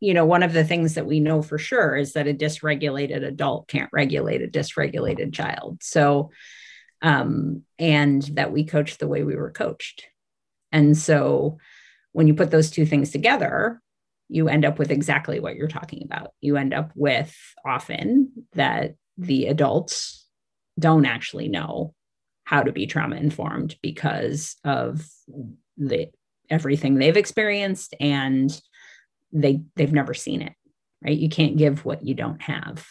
you know, one of the things that we know for sure is that a dysregulated adult can't regulate a dysregulated child. So, um, and that we coach the way we were coached. And so when you put those two things together, you end up with exactly what you're talking about. You end up with often that the adults don't actually know how to be trauma informed because of the everything they've experienced and they they've never seen it right? You can't give what you don't have.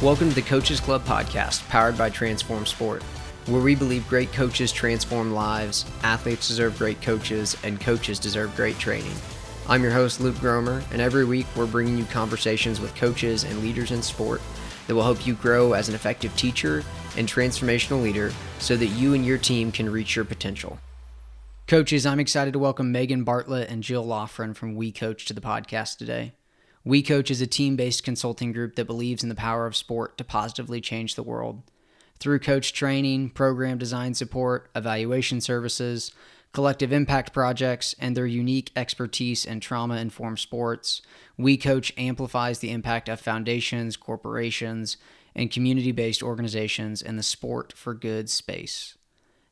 Welcome to the Coaches Club podcast, powered by Transform Sport, where we believe great coaches transform lives, athletes deserve great coaches, and coaches deserve great training. I'm your host, Luke Gromer, and every week we're bringing you conversations with coaches and leaders in sport that will help you grow as an effective teacher and transformational leader so that you and your team can reach your potential. Coaches, I'm excited to welcome Megan Bartlett and Jill Loughran from We Coach to the podcast today. We Coach is a team based consulting group that believes in the power of sport to positively change the world. Through coach training, program design support, evaluation services, collective impact projects, and their unique expertise in trauma informed sports, We Coach amplifies the impact of foundations, corporations, and community based organizations in the sport for good space.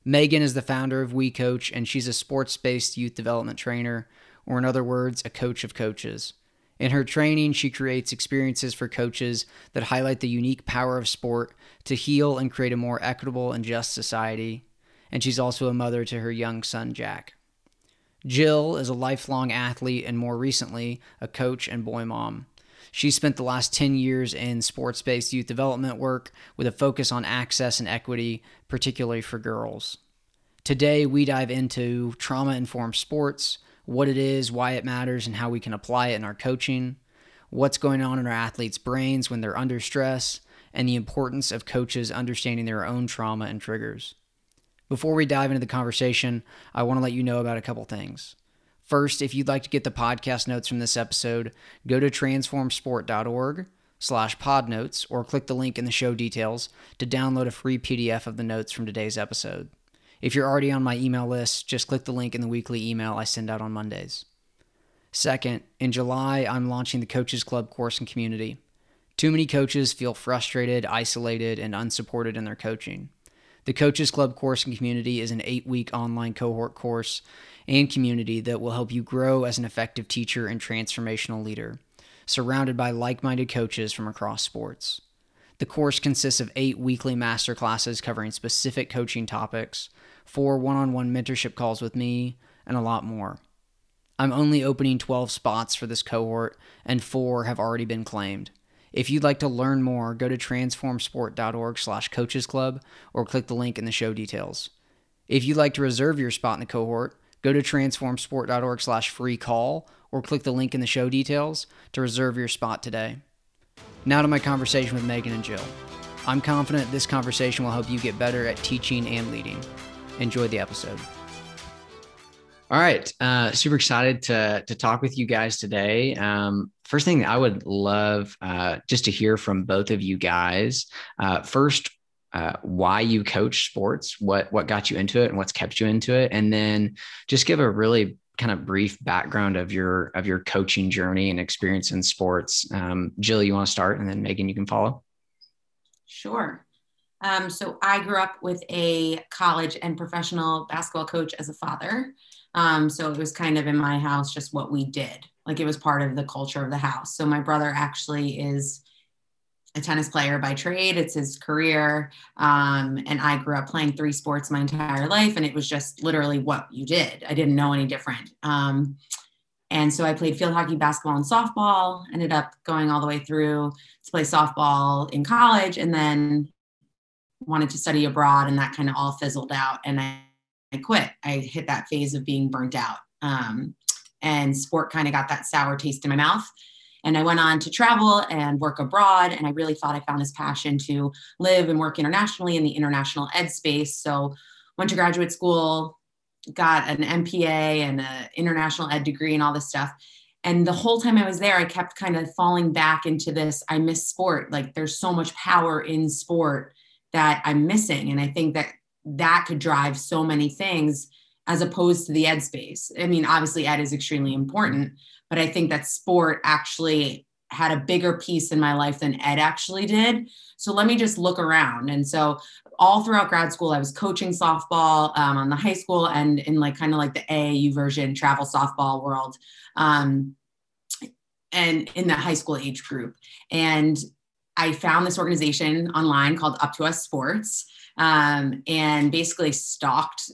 Megan is the founder of We Coach, and she's a sports based youth development trainer, or in other words, a coach of coaches. In her training, she creates experiences for coaches that highlight the unique power of sport to heal and create a more equitable and just society. And she's also a mother to her young son, Jack. Jill is a lifelong athlete and more recently, a coach and boy mom. She spent the last 10 years in sports based youth development work with a focus on access and equity, particularly for girls. Today, we dive into trauma informed sports what it is, why it matters, and how we can apply it in our coaching, what's going on in our athletes' brains when they're under stress, and the importance of coaches understanding their own trauma and triggers. Before we dive into the conversation, I want to let you know about a couple things. First, if you'd like to get the podcast notes from this episode, go to transformsport.org slash podnotes or click the link in the show details to download a free PDF of the notes from today's episode. If you're already on my email list, just click the link in the weekly email I send out on Mondays. Second, in July, I'm launching the Coaches Club course and community. Too many coaches feel frustrated, isolated, and unsupported in their coaching. The Coaches Club course and community is an eight week online cohort course and community that will help you grow as an effective teacher and transformational leader, surrounded by like minded coaches from across sports. The course consists of eight weekly master classes covering specific coaching topics, four one on one mentorship calls with me, and a lot more. I'm only opening 12 spots for this cohort, and four have already been claimed. If you'd like to learn more, go to transformsport.org slash coaches club or click the link in the show details. If you'd like to reserve your spot in the cohort, go to transformsport.org slash free call or click the link in the show details to reserve your spot today. Now to my conversation with Megan and Jill. I'm confident this conversation will help you get better at teaching and leading. Enjoy the episode. All right, uh, super excited to to talk with you guys today. Um, first thing I would love uh, just to hear from both of you guys. Uh, first, uh, why you coach sports, what what got you into it, and what's kept you into it, and then just give a really kind of brief background of your of your coaching journey and experience in sports. Um, Jill, you want to start, and then Megan, you can follow. Sure. Um, so I grew up with a college and professional basketball coach as a father. Um, so it was kind of in my house just what we did. Like it was part of the culture of the house. So my brother actually is a tennis player by trade. It's his career. Um, and I grew up playing three sports my entire life. And it was just literally what you did. I didn't know any different. Um, and so I played field hockey, basketball, and softball, ended up going all the way through to play softball in college. And then wanted to study abroad and that kind of all fizzled out and I, I quit. I hit that phase of being burnt out. Um, and sport kind of got that sour taste in my mouth. And I went on to travel and work abroad. And I really thought I found this passion to live and work internationally in the international ed space. So went to graduate school, got an MPA and an international ed degree and all this stuff. and the whole time I was there, I kept kind of falling back into this I miss sport. Like there's so much power in sport that I'm missing. And I think that that could drive so many things as opposed to the ed space. I mean, obviously, ed is extremely important, but I think that sport actually had a bigger piece in my life than ed actually did. So let me just look around. And so all throughout grad school, I was coaching softball um, on the high school and in like kind of like the AAU version travel softball world. Um, and in the high school age group. And I found this organization online called Up to Us Sports um, and basically stalked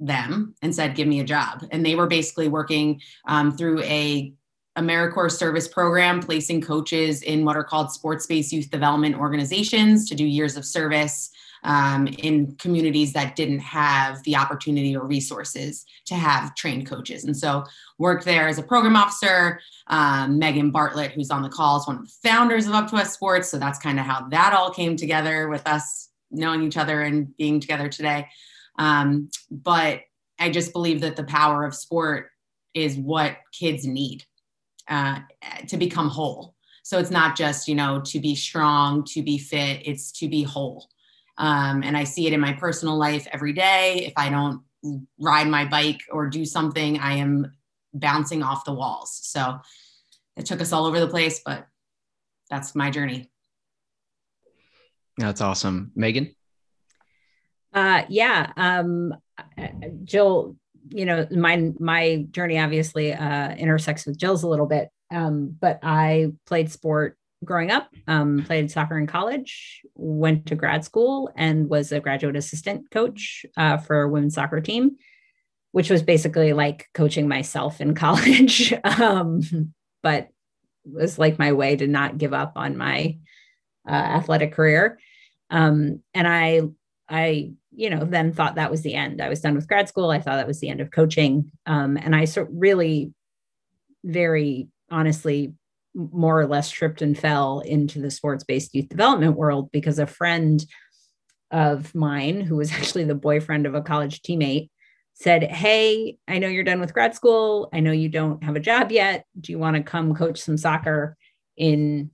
them and said, give me a job. And they were basically working um, through a AmeriCorps service program, placing coaches in what are called sports-based youth development organizations to do years of service um, in communities that didn't have the opportunity or resources to have trained coaches. And so worked there as a program officer. Um, Megan Bartlett, who's on the call, is one of the founders of Up to Us Sports. So that's kind of how that all came together with us knowing each other and being together today. Um, but I just believe that the power of sport is what kids need uh, to become whole. So it's not just, you know, to be strong, to be fit, it's to be whole. Um, and I see it in my personal life every day. If I don't ride my bike or do something, I am bouncing off the walls. So it took us all over the place, but that's my journey. That's awesome. Megan? Uh, yeah. Um, Jill, you know, my, my journey obviously uh, intersects with Jill's a little bit, um, but I played sport growing up, um, played soccer in college, went to grad school, and was a graduate assistant coach uh, for a women's soccer team, which was basically like coaching myself in college. um, but was like my way to not give up on my uh, athletic career. Um, and I, I, you know, then thought that was the end. I was done with grad school. I thought that was the end of coaching. Um, and I sort really, very honestly more or less tripped and fell into the sports based youth development world because a friend of mine, who was actually the boyfriend of a college teammate, said, Hey, I know you're done with grad school. I know you don't have a job yet. Do you want to come coach some soccer in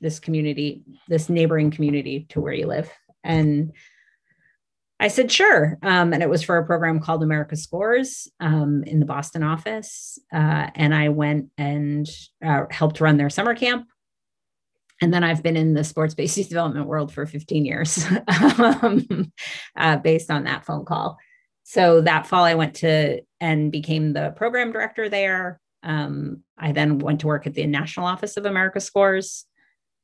this community, this neighboring community to where you live? And I said, sure. Um, and it was for a program called America Scores um, in the Boston office. Uh, and I went and uh, helped run their summer camp. And then I've been in the sports based youth development world for 15 years um, uh, based on that phone call. So that fall, I went to and became the program director there. Um, I then went to work at the National Office of America Scores,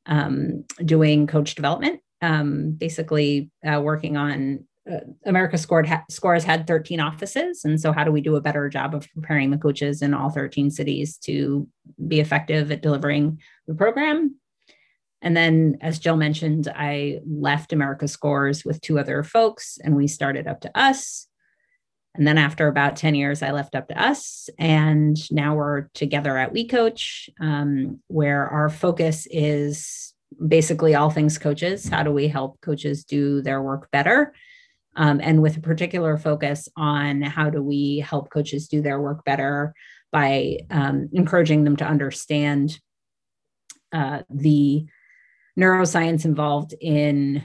um, doing coach development, um, basically uh, working on uh, America scored ha- scores had 13 offices. And so, how do we do a better job of preparing the coaches in all 13 cities to be effective at delivering the program? And then, as Jill mentioned, I left America Scores with two other folks and we started Up to Us. And then, after about 10 years, I left Up to Us. And now we're together at We Coach, um, where our focus is basically all things coaches. How do we help coaches do their work better? Um, and with a particular focus on how do we help coaches do their work better by um, encouraging them to understand uh, the neuroscience involved in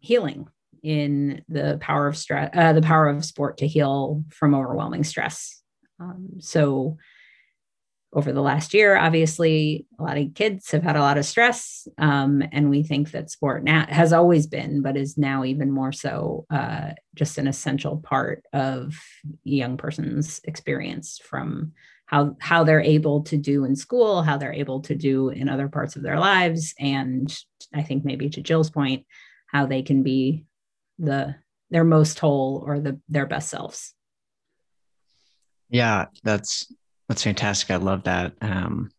healing in the power of stress uh, the power of sport to heal from overwhelming stress. Um, so over the last year, obviously, a lot of kids have had a lot of stress. Um, and we think that sport now has always been, but is now even more so uh, just an essential part of young person's experience from how, how they're able to do in school, how they're able to do in other parts of their lives. And I think maybe to Jill's point, how they can be the their most whole or the their best selves. Yeah, that's that's fantastic. I love that. Um,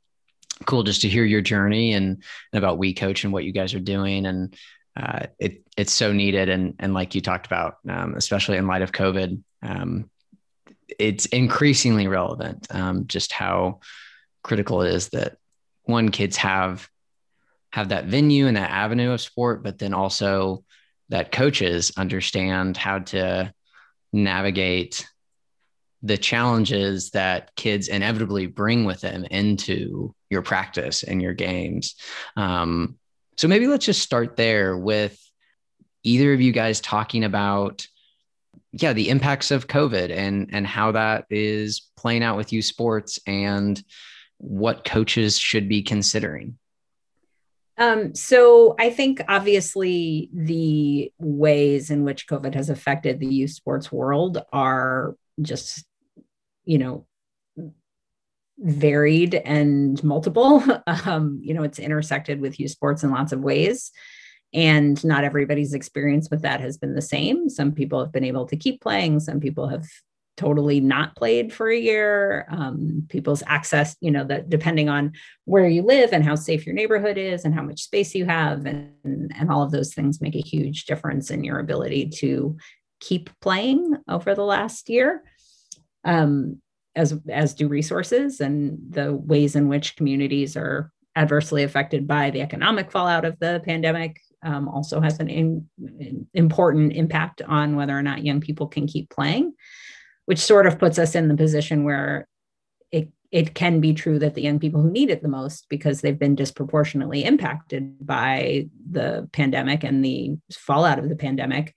cool just to hear your journey and, and about We Coach and what you guys are doing. And uh, it it's so needed. And and like you talked about, um, especially in light of COVID, um, it's increasingly relevant. Um, just how critical it is that one kids have have that venue and that avenue of sport, but then also that coaches understand how to navigate the challenges that kids inevitably bring with them into your practice and your games. Um, so maybe let's just start there with either of you guys talking about yeah the impacts of covid and and how that is playing out with youth sports and what coaches should be considering um, so I think obviously the ways in which COVID has affected the youth sports world are just, you know, varied and multiple. Um, you know, it's intersected with youth sports in lots of ways. And not everybody's experience with that has been the same. Some people have been able to keep playing, some people have totally not played for a year. Um, people's access, you know, that depending on where you live and how safe your neighborhood is and how much space you have, and, and all of those things make a huge difference in your ability to keep playing over the last year. Um, as as do resources and the ways in which communities are adversely affected by the economic fallout of the pandemic um, also has an in, in important impact on whether or not young people can keep playing which sort of puts us in the position where it it can be true that the young people who need it the most because they've been disproportionately impacted by the pandemic and the fallout of the pandemic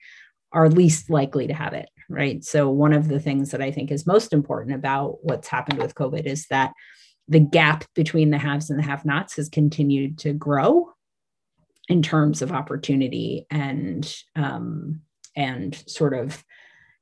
are least likely to have it right so one of the things that i think is most important about what's happened with covid is that the gap between the haves and the have nots has continued to grow in terms of opportunity and um, and sort of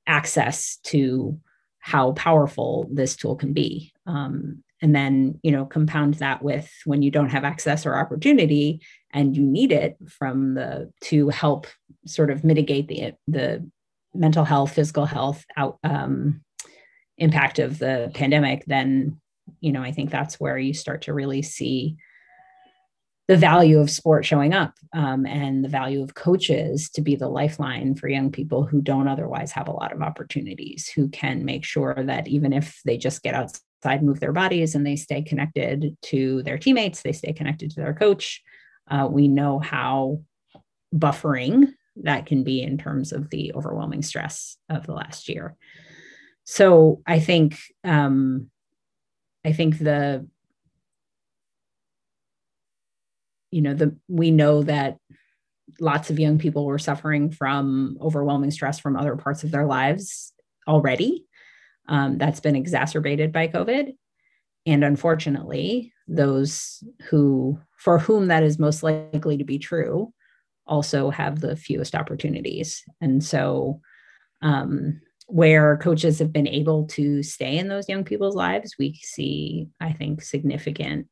access to how powerful this tool can be. Um, and then, you know, compound that with when you don't have access or opportunity and you need it from the to help sort of mitigate the the mental health, physical health out, um, impact of the pandemic, then you know, I think that's where you start to really see the value of sport showing up um, and the value of coaches to be the lifeline for young people who don't otherwise have a lot of opportunities, who can make sure that even if they just get outside, move their bodies, and they stay connected to their teammates, they stay connected to their coach. Uh, we know how buffering that can be in terms of the overwhelming stress of the last year. So I think um, I think the you know the we know that lots of young people were suffering from overwhelming stress from other parts of their lives already um, that's been exacerbated by covid and unfortunately those who for whom that is most likely to be true also have the fewest opportunities and so um, where coaches have been able to stay in those young people's lives we see i think significant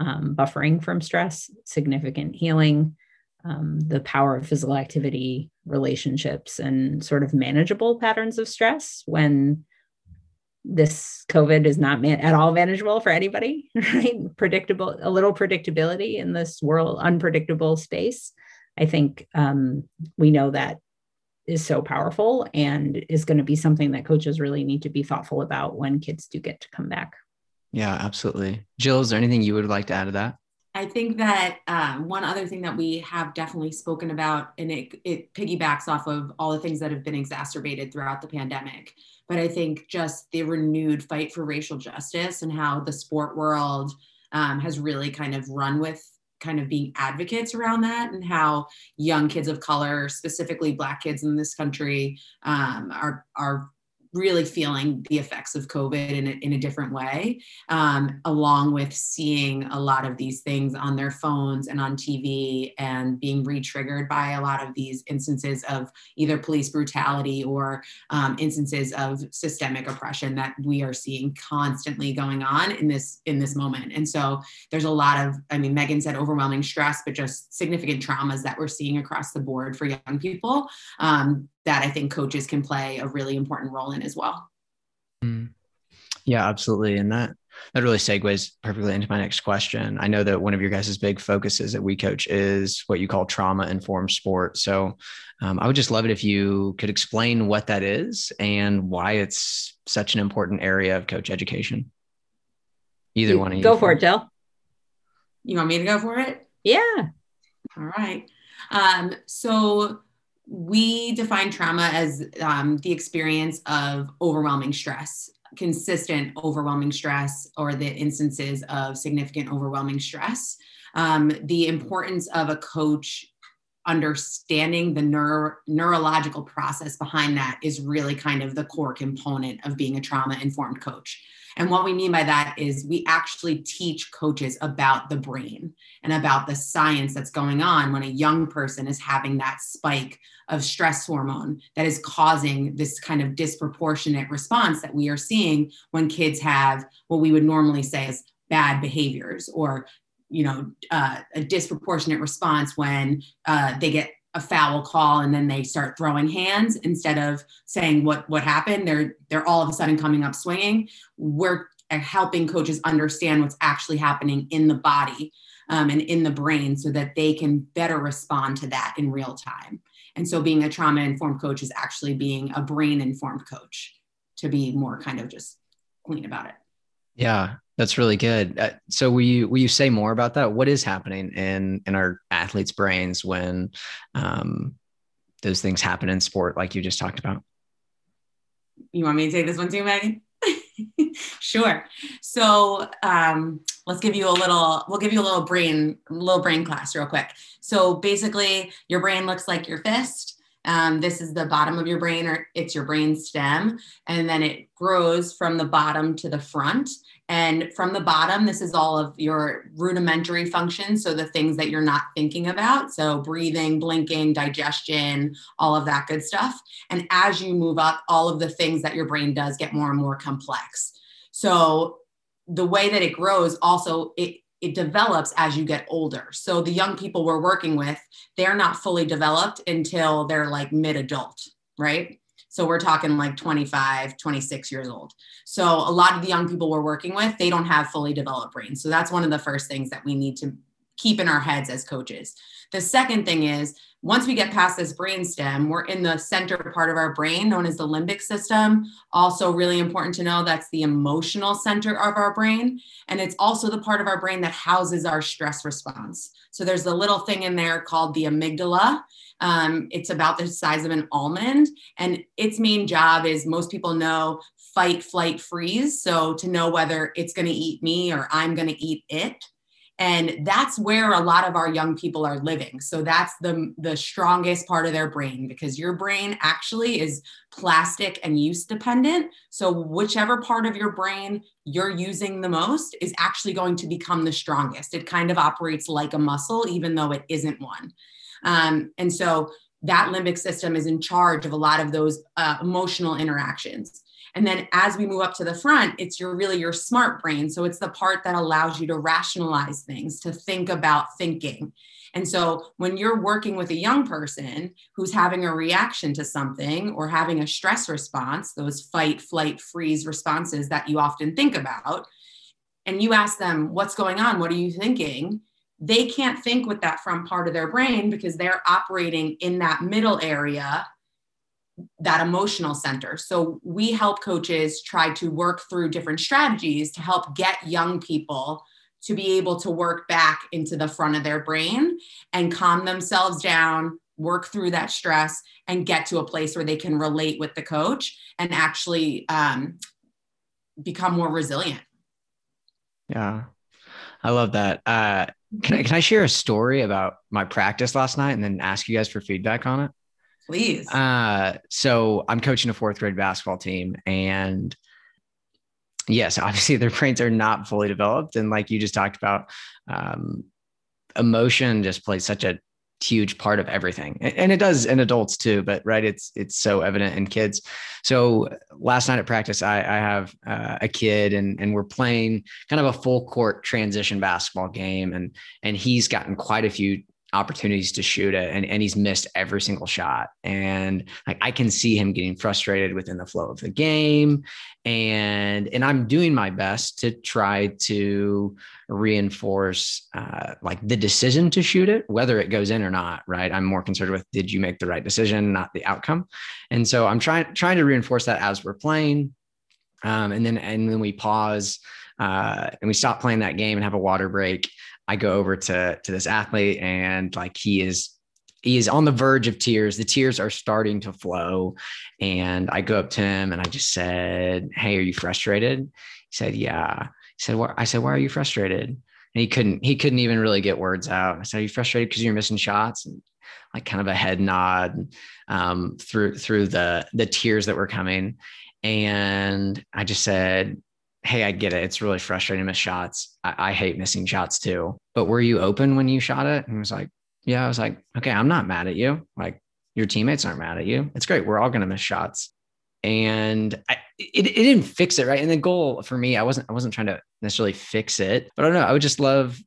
um, buffering from stress, significant healing, um, the power of physical activity, relationships, and sort of manageable patterns of stress when this COVID is not man- at all manageable for anybody, right? Predictable, a little predictability in this world, unpredictable space. I think um, we know that is so powerful and is going to be something that coaches really need to be thoughtful about when kids do get to come back. Yeah, absolutely. Jill, is there anything you would like to add to that? I think that um, one other thing that we have definitely spoken about, and it, it piggybacks off of all the things that have been exacerbated throughout the pandemic, but I think just the renewed fight for racial justice and how the sport world um, has really kind of run with kind of being advocates around that and how young kids of color specifically black kids in this country um, are are really feeling the effects of COVID in a, in a different way, um, along with seeing a lot of these things on their phones and on TV and being re triggered by a lot of these instances of either police brutality or um, instances of systemic oppression that we are seeing constantly going on in this in this moment. And so there's a lot of, I mean, Megan said overwhelming stress, but just significant traumas that we're seeing across the board for young people um, that I think coaches can play a really important role in as well. Mm. Yeah, absolutely. And that that really segues perfectly into my next question. I know that one of your guys' big focuses at We Coach is what you call trauma informed sport. So um, I would just love it if you could explain what that is and why it's such an important area of coach education. Either you one of you. Go for it, Jill. You want me to go for it? Yeah. All right. Um, so we define trauma as um, the experience of overwhelming stress consistent overwhelming stress or the instances of significant overwhelming stress. Um, the importance of a coach understanding the neuro- neurological process behind that is really kind of the core component of being a trauma informed coach. And what we mean by that is we actually teach coaches about the brain and about the science that's going on when a young person is having that spike of stress hormone that is causing this kind of disproportionate response that we are seeing when kids have what we would normally say is bad behaviors or you know uh, a disproportionate response when uh, they get a foul call and then they start throwing hands instead of saying what what happened. They're they're all of a sudden coming up swinging. We're helping coaches understand what's actually happening in the body um, and in the brain so that they can better respond to that in real time. And so being a trauma informed coach is actually being a brain informed coach to be more kind of just clean about it. Yeah that's really good. Uh, so will you will you say more about that? What is happening in in our athletes' brains when um, those things happen in sport, like you just talked about? You want me to take this one too, Megan? sure. So um, let's give you a little. We'll give you a little brain, little brain class, real quick. So basically, your brain looks like your fist. Um, this is the bottom of your brain, or it's your brain stem, and then it grows from the bottom to the front. And from the bottom, this is all of your rudimentary functions. So the things that you're not thinking about. So breathing, blinking, digestion, all of that good stuff. And as you move up, all of the things that your brain does get more and more complex. So the way that it grows also, it, it develops as you get older. So the young people we're working with, they're not fully developed until they're like mid adult, right? So we're talking like 25, 26 years old. So a lot of the young people we're working with, they don't have fully developed brains. So that's one of the first things that we need to keep in our heads as coaches. The second thing is once we get past this brain stem, we're in the center part of our brain known as the limbic system. Also, really important to know that's the emotional center of our brain. And it's also the part of our brain that houses our stress response. So there's a little thing in there called the amygdala. Um, it's about the size of an almond, and its main job is most people know fight, flight, freeze. So to know whether it's going to eat me or I'm going to eat it. And that's where a lot of our young people are living. So that's the, the strongest part of their brain because your brain actually is plastic and use dependent. So whichever part of your brain you're using the most is actually going to become the strongest. It kind of operates like a muscle, even though it isn't one. Um, and so that limbic system is in charge of a lot of those uh, emotional interactions. And then as we move up to the front, it's your really your smart brain. So it's the part that allows you to rationalize things, to think about thinking. And so when you're working with a young person who's having a reaction to something or having a stress response, those fight, flight, freeze responses that you often think about, and you ask them, What's going on? What are you thinking? They can't think with that front part of their brain because they're operating in that middle area that emotional center. So we help coaches try to work through different strategies to help get young people to be able to work back into the front of their brain and calm themselves down, work through that stress, and get to a place where they can relate with the coach and actually um, become more resilient. Yeah, I love that. Uh, can I, can I share a story about my practice last night and then ask you guys for feedback on it? Please. Uh, so I'm coaching a fourth grade basketball team and yes, obviously their brains are not fully developed. And like you just talked about, um, emotion just plays such a huge part of everything. And it does in adults too but right it's it's so evident in kids. So last night at practice i, I have uh, a kid and and we're playing kind of a full court transition basketball game and and he's gotten quite a few opportunities to shoot it and, and he's missed every single shot. And like i can see him getting frustrated within the flow of the game. And and i'm doing my best to try to reinforce uh, like the decision to shoot it whether it goes in or not right? I'm more concerned with did you make the right decision not the outcome? And so i'm trying trying to reinforce that as we're playing. Um, and then and then we pause uh, and we stop playing that game and have a water break I go over to to this athlete and like he is he is on the verge of tears. The tears are starting to flow. And I go up to him and I just said, Hey, are you frustrated? He said, Yeah. He said, What? I said, Why are you frustrated? And he couldn't, he couldn't even really get words out. I said, Are you frustrated because you're missing shots? And like kind of a head nod um, through through the the tears that were coming. And I just said, Hey, I get it. It's really frustrating to miss shots. I, I hate missing shots too. But were you open when you shot it? And he was like, Yeah. I was like, Okay, I'm not mad at you. Like your teammates aren't mad at you. It's great. We're all gonna miss shots. And I, it, it didn't fix it, right? And the goal for me, I wasn't I wasn't trying to necessarily fix it, but I don't know. I would just love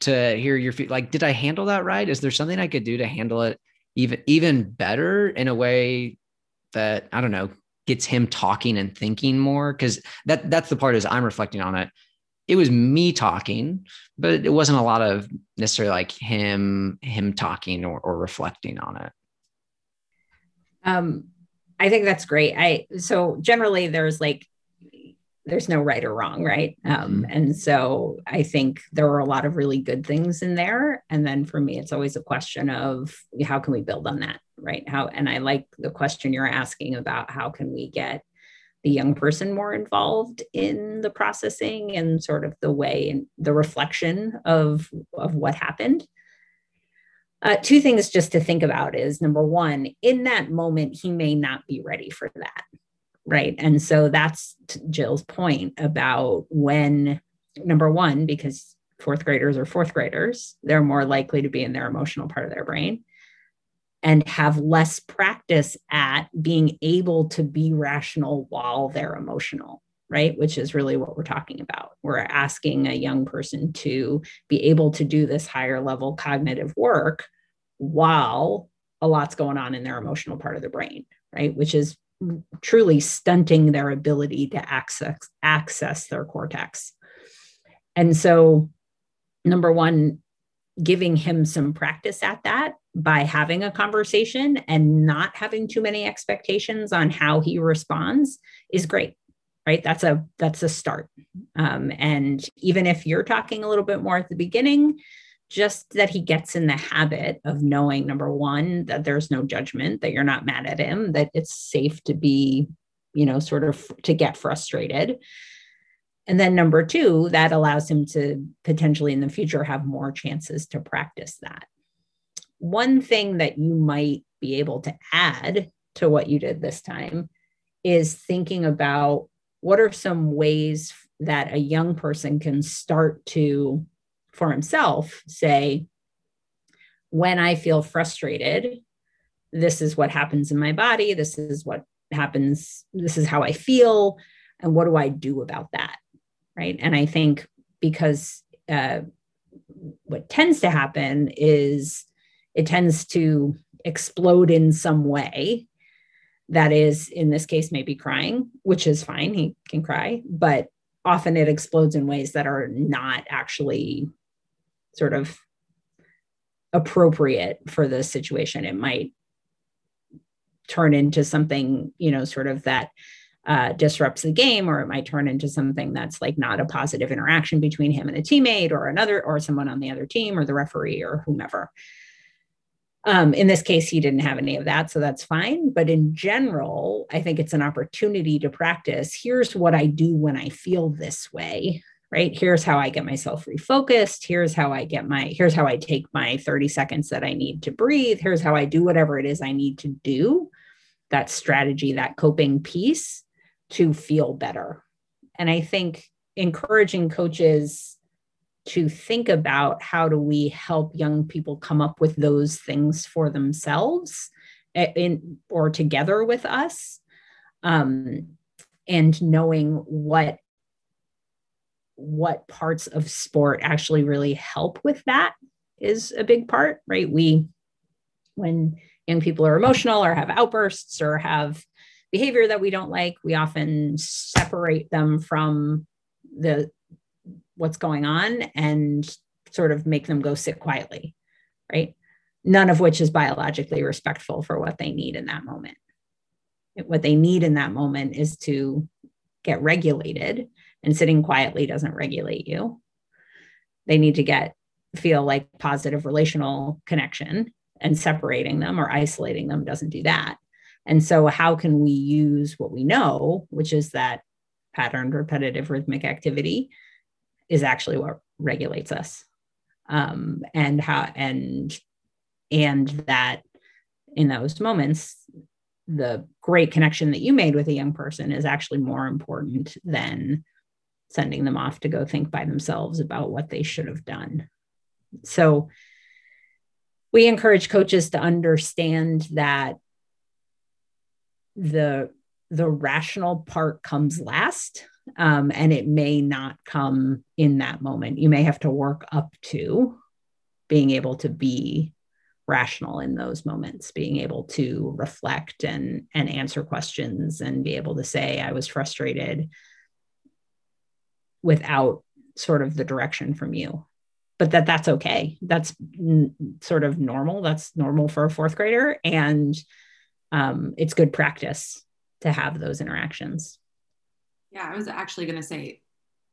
to hear your feet. Like, did I handle that right? Is there something I could do to handle it even even better in a way that I don't know gets him talking and thinking more? Because that that's the part is I'm reflecting on it. It was me talking, but it wasn't a lot of necessarily like him him talking or, or reflecting on it. Um, I think that's great. I so generally there's like there's no right or wrong, right? Um, mm-hmm. and so I think there are a lot of really good things in there. And then for me, it's always a question of how can we build on that, right? How and I like the question you're asking about how can we get the young person more involved in the processing and sort of the way and the reflection of of what happened. Uh, two things just to think about is number one, in that moment, he may not be ready for that right. And so that's jill's point about when number one because fourth graders are fourth graders they're more likely to be in their emotional part of their brain and have less practice at being able to be rational while they're emotional. Right. Which is really what we're talking about. We're asking a young person to be able to do this higher level cognitive work while a lot's going on in their emotional part of the brain. Right. Which is truly stunting their ability to access access their cortex. And so number 1 giving him some practice at that by having a conversation and not having too many expectations on how he responds is great right that's a that's a start um, and even if you're talking a little bit more at the beginning just that he gets in the habit of knowing number one that there's no judgment that you're not mad at him that it's safe to be you know sort of to get frustrated. And then number two that allows him to potentially in the future have more chances to practice that. One thing that you might be able to add to what you did this time is thinking about what are some ways that a young person can start to for himself say, when I feel frustrated, this is what happens in my body. This is what happens. This is how I feel. And what do I do about that? Right. And I think because uh, what tends to happen is it tends to explode in some way that is in this case maybe crying which is fine he can cry but often it explodes in ways that are not actually sort of appropriate for the situation. It might turn into something, you know, sort of that uh, disrupts the game, or it might turn into something that's like not a positive interaction between him and a teammate or another, or someone on the other team or the referee or whomever. Um, in this case, he didn't have any of that, so that's fine. But in general, I think it's an opportunity to practice. Here's what I do when I feel this way right? Here's how I get myself refocused. Here's how I get my, here's how I take my 30 seconds that I need to breathe. Here's how I do whatever it is I need to do. That strategy, that coping piece to feel better. And I think encouraging coaches to think about how do we help young people come up with those things for themselves eh, in or together with us um, and knowing what what parts of sport actually really help with that is a big part, right? We, when young people are emotional or have outbursts or have behavior that we don't like, we often separate them from the what's going on and sort of make them go sit quietly, right? None of which is biologically respectful for what they need in that moment. What they need in that moment is to get regulated and sitting quietly doesn't regulate you. They need to get feel like positive relational connection and separating them or isolating them doesn't do that. And so, how can we use what we know, which is that patterned repetitive rhythmic activity is actually what regulates us um, and how and and that in those moments the great connection that you made with a young person is actually more important than sending them off to go think by themselves about what they should have done. So we encourage coaches to understand that the the rational part comes last um, and it may not come in that moment. You may have to work up to being able to be rational in those moments being able to reflect and and answer questions and be able to say i was frustrated without sort of the direction from you. But that that's okay. That's n- sort of normal. That's normal for a fourth grader. And um, it's good practice to have those interactions. Yeah, I was actually going to say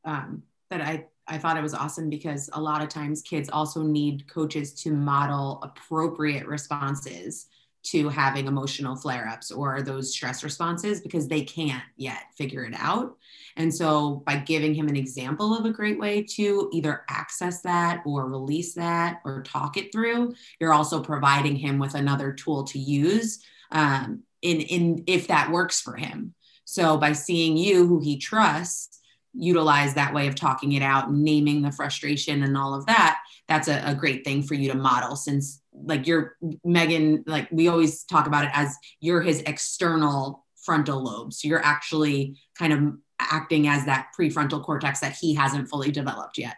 um, that I I thought it was awesome because a lot of times kids also need coaches to model appropriate responses to having emotional flare ups or those stress responses because they can't yet figure it out. And so, by giving him an example of a great way to either access that or release that or talk it through, you're also providing him with another tool to use um, in, in if that works for him. So by seeing you, who he trusts, utilize that way of talking it out, naming the frustration and all of that, that's a, a great thing for you to model since like you're Megan, like we always talk about it as you're his external frontal lobe. So you're actually kind of acting as that prefrontal cortex that he hasn't fully developed yet.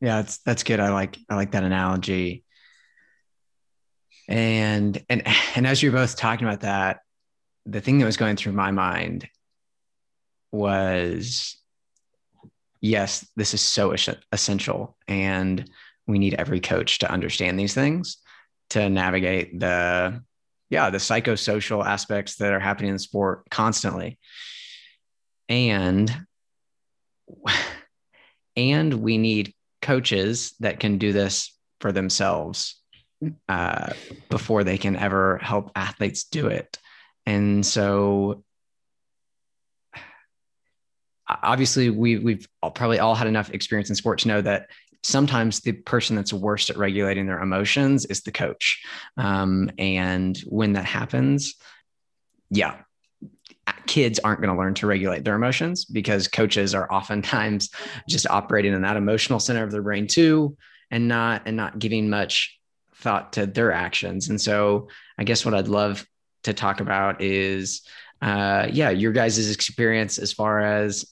Yeah, that's that's good. I like I like that analogy. And and and as you're both talking about that, the thing that was going through my mind was yes, this is so essential. And we need every coach to understand these things to navigate the, yeah, the psychosocial aspects that are happening in sport constantly. And, and we need coaches that can do this for themselves uh, before they can ever help athletes do it. And so obviously we we've probably all had enough experience in sport to know that sometimes the person that's worst at regulating their emotions is the coach. Um, and when that happens, yeah, kids aren't going to learn to regulate their emotions because coaches are oftentimes just operating in that emotional center of their brain too, and not and not giving much thought to their actions. And so I guess what I'd love to talk about is uh, yeah your guys' experience as far as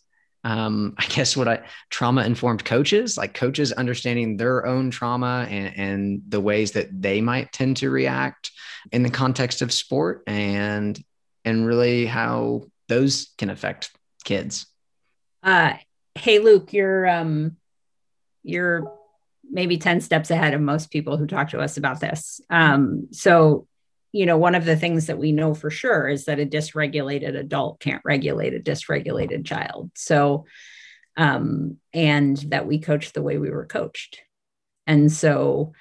um, I guess what I trauma informed coaches, like coaches understanding their own trauma and, and the ways that they might tend to react in the context of sport and and really how those can affect kids. Uh, hey Luke, you're um, you're maybe 10 steps ahead of most people who talk to us about this. Um, so you know, one of the things that we know for sure is that a dysregulated adult can't regulate a dysregulated child. So, um, and that we coach the way we were coached. And so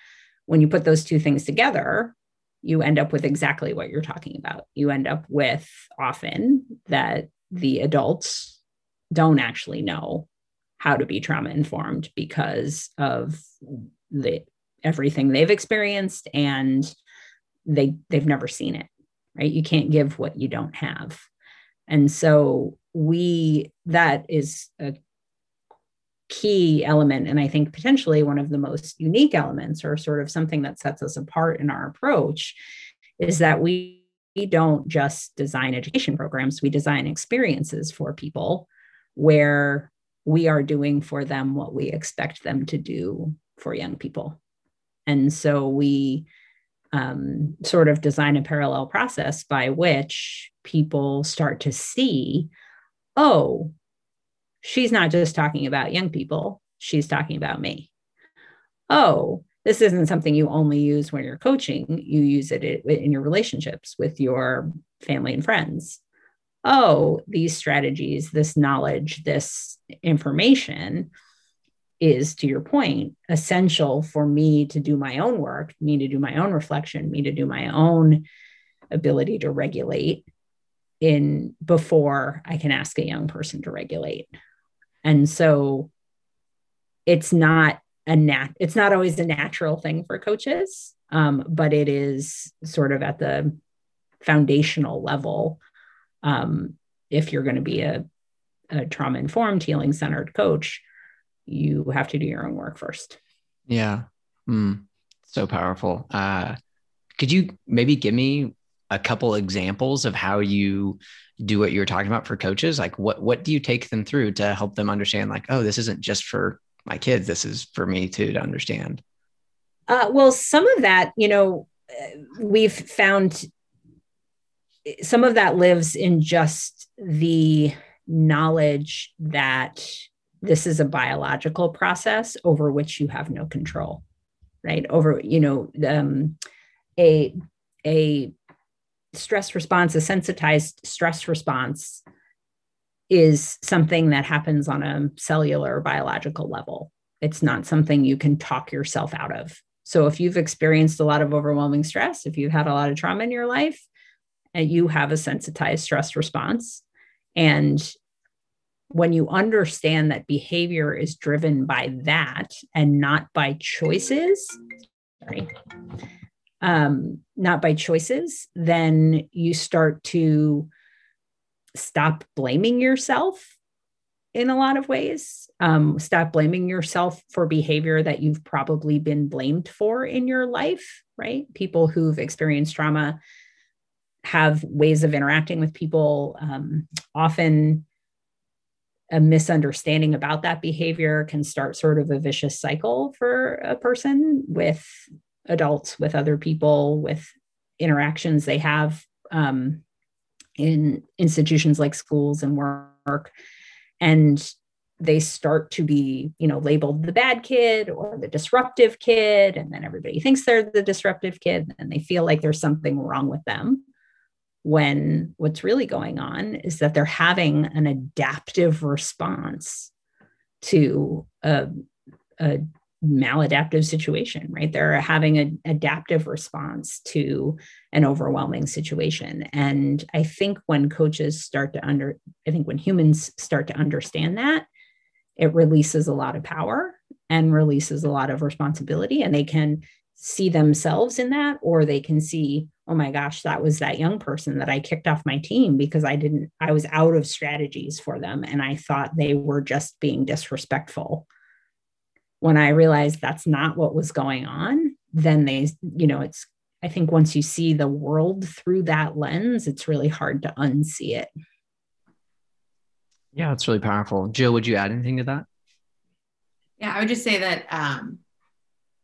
when you put those two things together, you end up with exactly what you're talking about. You end up with often that the adults don't actually know how to be trauma informed because of the everything they've experienced and they they've never seen it right? You can't give what you don't have. And so we that is a key element. And i think potentially one of the most unique elements or sort of something that sets us apart in our approach is that we we don't just design education programs. We design experiences for people where we are doing for them what we expect them to do for young people. And so we um, sort of design a parallel process by which people start to see oh, she's not just talking about young people, she's talking about me. Oh, this isn't something you only use when you're coaching, you use it in your relationships with your family and friends. Oh, these strategies, this knowledge, this information is to your point essential for me to do my own work me to do my own reflection me to do my own ability to regulate in before i can ask a young person to regulate. And so it's not a nat it's not always a natural thing for coaches um, but it is sort of at the foundational level um, if you're going to be a, a trauma informed healing centered coach you have to do your own work first. Yeah. Mm, so powerful. Uh, could you maybe give me a couple examples of how you do what you were talking about for coaches? Like what what do you take them through to help them understand like, oh, this isn't just for my kids, this is for me too to understand? Uh, well, some of that, you know, we've found some of that lives in just the knowledge that this is a biological process over which you have no control right? Over you know um, a a stress response a sensitized stress response is something that happens on a cellular biological level. It's not something you can talk yourself out of. So if you've experienced a lot of overwhelming stress if you've had a lot of trauma in your life and you have a sensitized stress response. And when you understand that behavior is driven by that and not by choices, sorry, um, not by choices, then you start to stop blaming yourself in a lot of ways. Um, stop blaming yourself for behavior that you've probably been blamed for in your life, right? People who've experienced trauma have ways of interacting with people, um, often a misunderstanding about that behavior can start sort of a vicious cycle for a person with adults, with other people, with interactions they have um, in institutions like schools and work. And they start to be, you know, labeled the bad kid or the disruptive kid. And then everybody thinks they're the disruptive kid and they feel like there's something wrong with them when what's really going on is that they're having an adaptive response to a, a maladaptive situation, right? They're having an adaptive response to an overwhelming situation. And I think when coaches start to under, I think when humans start to understand that, it releases a lot of power and releases a lot of responsibility, and they can see themselves in that, or they can see oh my gosh, that was that young person that I kicked off my team because I didn't, I was out of strategies for them. And I thought they were just being disrespectful. When I realized that's not what was going on, then they, you know, it's, I think once you see the world through that lens, it's really hard to unsee it. Yeah, it's really powerful. Jill, would you add anything to that? Yeah, I would just say that um,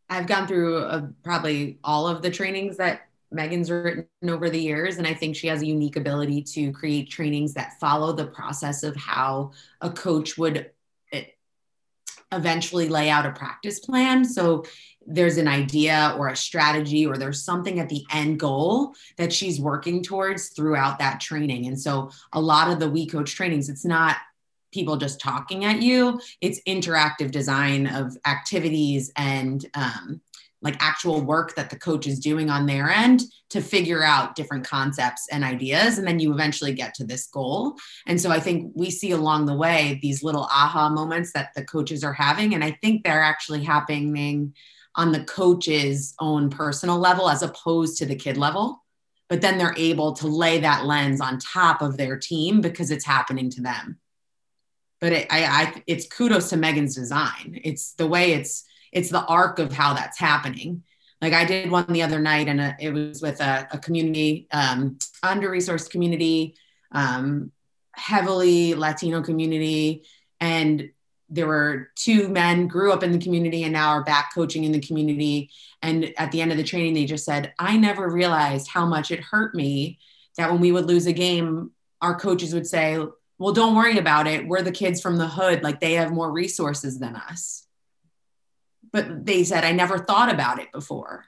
I've gone through uh, probably all of the trainings that Megan's written over the years, and I think she has a unique ability to create trainings that follow the process of how a coach would eh, eventually lay out a practice plan. So there's an idea or a strategy or there's something at the end goal that she's working towards throughout that training. And so a lot of the We Coach trainings, it's not people just talking at you, it's interactive design of activities and um, like actual work that the coach is doing on their end to figure out different concepts and ideas and then you eventually get to this goal. And so i think we see along the way these little aha moments that the coaches are having and i think they're actually happening on the coach's own personal level as opposed to the kid level. But then they're able to lay that lens on top of their team because it's happening to them. But it, I, I it's kudos to megan's design. It's the way it's it's the arc of how that's happening. Like i did one the other night and uh, it was with a, a community um, under resourced community um, heavily latino community. And there were two men grew up in the community and now are back coaching in the community. And at the end of the training they just said i never realized how much it hurt me that when we would lose a game our coaches would say well don't worry about it. We're the kids from the hood. Like they have more resources than us but they said i never thought about it before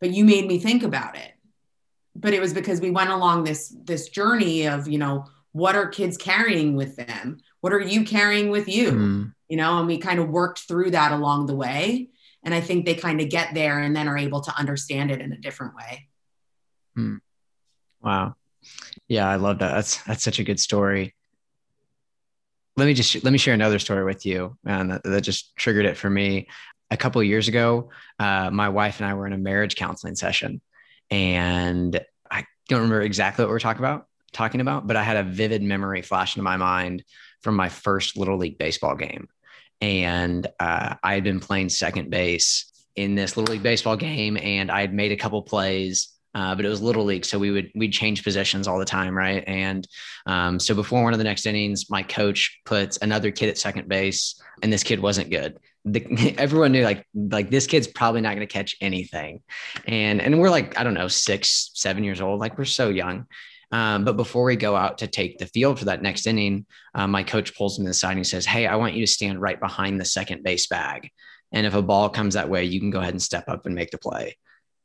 but you made me think about it but it was because we went along this this journey of you know what are kids carrying with them what are you carrying with you mm. you know, and we kind of worked through that along the way. And I think they kind of get there and then are able to understand it in a different way. Hmm. Wow. Yeah, I love that. That's that's such a good story. Let me just let me share another story with you, and that, that just triggered it for me. A couple years ago, uh, my wife and I were in a marriage counseling session, and I don't remember exactly what we are talking about, talking about, but I had a vivid memory flash into my mind from my first little league baseball game, and uh, I had been playing second base in this little league baseball game, and I had made a couple plays uh, but it was little league, so we would we'd change positions all the time, right? And um, so before one of the next innings, my coach puts another kid at second base, and this kid wasn't good. The, everyone knew like like this kid's probably not going to catch anything, and and we're like I don't know six seven years old, like we're so young. Um, but before we go out to take the field for that next inning, uh, my coach pulls me to the side and he says, "Hey, I want you to stand right behind the second base bag, and if a ball comes that way, you can go ahead and step up and make the play."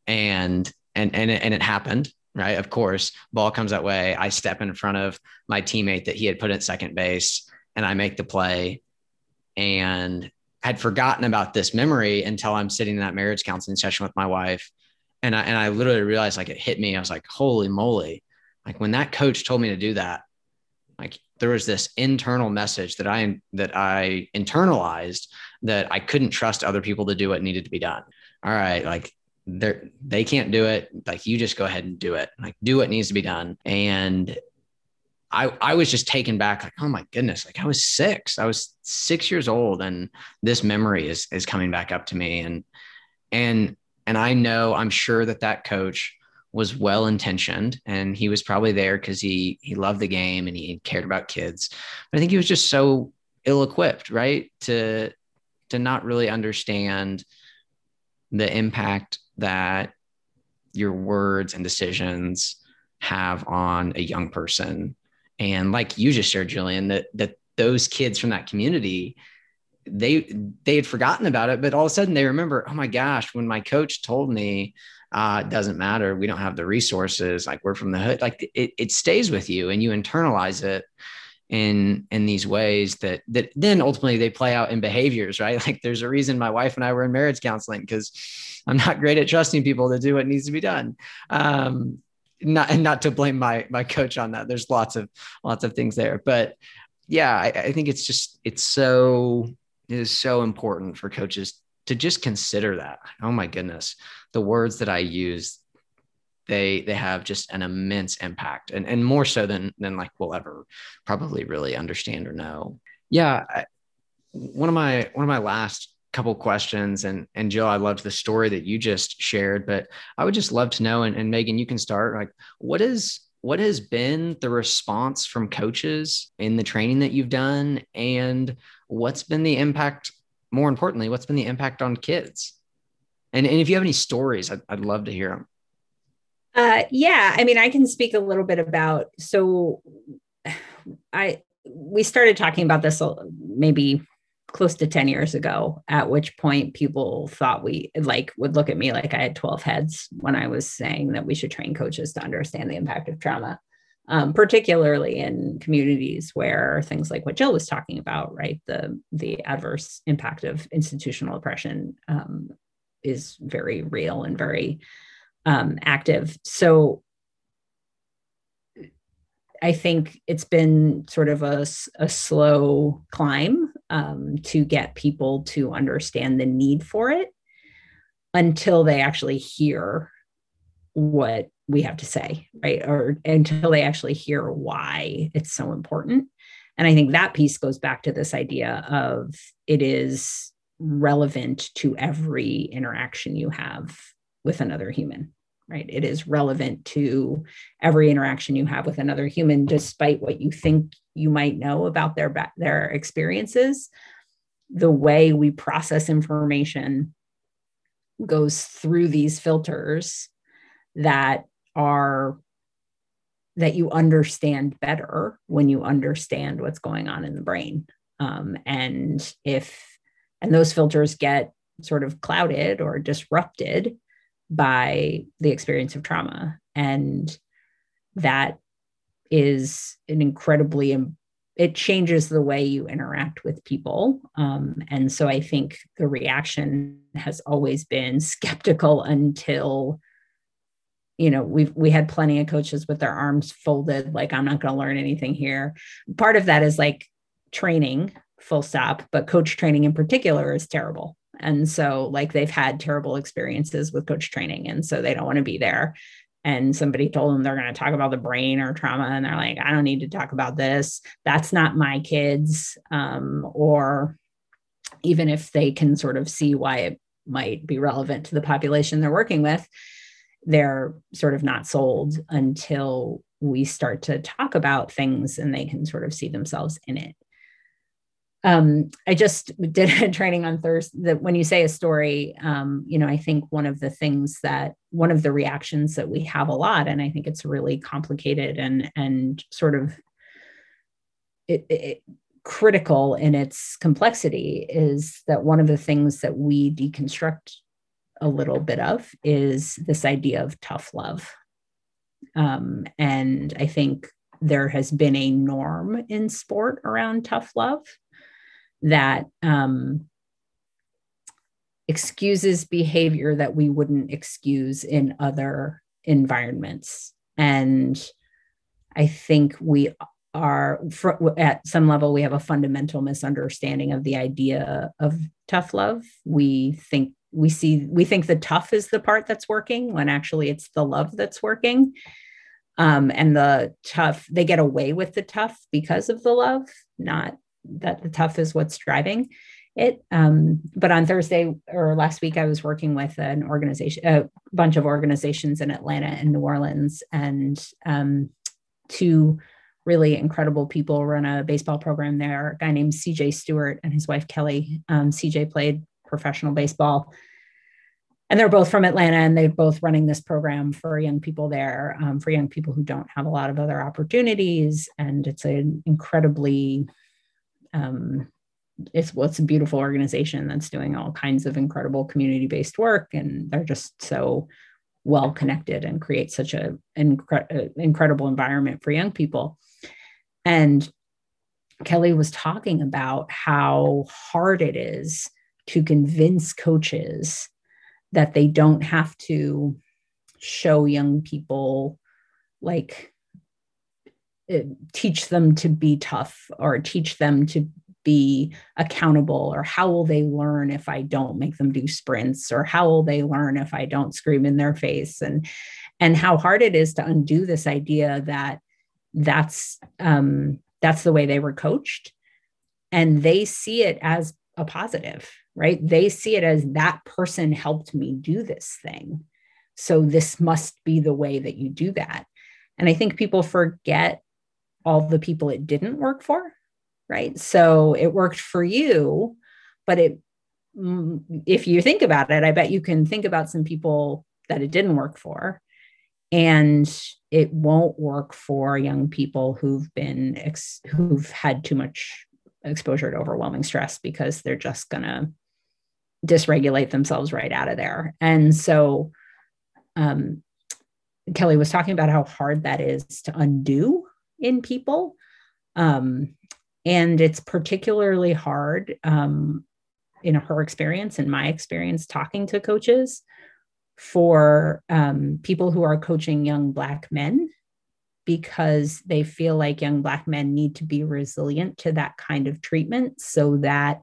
And and and and it happened right? Of course ball comes that way. I step in front of my teammate that he had put at second base and i make the play. And had forgotten about this memory until i'm sitting in that marriage counseling session with my wife. And i and i literally realized like it hit me. I was like holy moly. Like when that coach told me to do that like there was this internal message that i that i internalized that i couldn't trust other people to do what needed to be done. All right like they're they can't do it. Like you just go ahead and do it. Like do what needs to be done. And I, I was just taken back like oh my goodness like i was six. I was six years old and this memory is is coming back up to me. And and and i know i'm sure that that coach was well intentioned and he was probably there because he he loved the game and he cared about kids. But i think he was just so ill equipped right to to not really understand the impact that your words and decisions have on a young person. And like you just shared, Julian, that that those kids from that community, they they had forgotten about it, but all of a sudden they remember, oh my gosh, when my coach told me uh, it doesn't matter, we don't have the resources, like we're from the hood, like it, it stays with you and you internalize it in in these ways that that then ultimately they play out in behaviors right? Like there's a reason my wife and i were in marriage counseling because i'm not great at trusting people to do what needs to be done. Um not and not to blame my my coach on that. There's lots of lots of things there. But yeah I, I think it's just it's so it is so important for coaches to just consider that. Oh my goodness. The words that i use they they have just an immense impact and, and more so than than like we'll ever probably really understand or know. Yeah I, one of my one of my last couple questions and and jill i loved the story that you just shared but i would just love to know and, and megan you can start like what is what has been the response from coaches in the training that you've done and what's been the impact more importantly what's been the impact on kids? And, and if you have any stories I'd, I'd love to hear them uh, yeah, I mean, I can speak a little bit about. So, I we started talking about this maybe close to 10 years ago at which point people thought we like would look at me like i had 12 heads when i was saying that we should train coaches to understand the impact of trauma um, particularly in communities where things like what jill was talking about right the the adverse impact of institutional oppression um, is very real and very um, active. So I think it's been sort of a, a slow climb um, to get people to understand the need for it until they actually hear what we have to say, right? Or until they actually hear why it's so important. And I think that piece goes back to this idea of it is relevant to every interaction you have with another human right? It is relevant to every interaction you have with another human, despite what you think you might know about their their experiences. The way we process information goes through these filters that are that you understand better when you understand what's going on in the brain um, and if and those filters get sort of clouded or disrupted by the experience of trauma. And that is an incredibly it changes the way you interact with people. Um, and so I think the reaction has always been skeptical until you know we've we had plenty of coaches with their arms folded like i'm not going to learn anything here part of that is like training full stop but coach training in particular is terrible and so like they've had terrible experiences with coach training and so they don't want to be there and somebody told them they're going to talk about the brain or trauma and they're like i don't need to talk about this that's not my kids um, or even if they can sort of see why it might be relevant to the population they're working with they're sort of not sold until we start to talk about things and they can sort of see themselves in it. Um, I just did a training on Thursday that when you say a story, um, you know, I think one of the things that one of the reactions that we have a lot, and I think it's really complicated and and sort of it, it, critical in its complexity, is that one of the things that we deconstruct a little bit of is this idea of tough love. Um, and I think there has been a norm in sport around tough love that um, excuses behavior that we wouldn't excuse in other environments. And I think we are, at some level, we have a fundamental misunderstanding of the idea of tough love. We think we see we think the tough is the part that's working when actually it's the love that's working um, and the tough they get away with the tough because of the love not that the tough is what's driving it um, but on thursday or last week i was working with an organization a bunch of organizations in atlanta and new orleans and um, two really incredible people run a baseball program there a guy named cj stewart and his wife kelly um, cj played professional baseball. And they're both from Atlanta and they're both running this program for young people there, um, for young people who don't have a lot of other opportunities. And it's an incredibly, um, it's well, it's a beautiful organization that's doing all kinds of incredible community based work. And they're just so well connected and create such a incre- incredible environment for young people. And Kelly was talking about how hard it is to convince coaches that they don't have to show young people like uh, teach them to be tough or teach them to be accountable or how will they learn if i don't make them do sprints or how will they learn if i don't scream in their face and and how hard it is to undo this idea that that's um that's the way they were coached and they see it as a positive right? They see it as that person helped me do this thing. So this must be the way that you do that. And I think people forget all the people it didn't work for, right? So it worked for you, but it, mm, if you think about it, I bet you can think about some people that it didn't work for. And it won't work for young people who've been, ex- who've had too much exposure to overwhelming stress because they're just going to dysregulate themselves right out of there. And so um, Kelly was talking about how hard that is to undo in people. Um, and it's particularly hard um, in her experience, in my experience, talking to coaches for um, people who are coaching young Black men because they feel like young Black men need to be resilient to that kind of treatment so that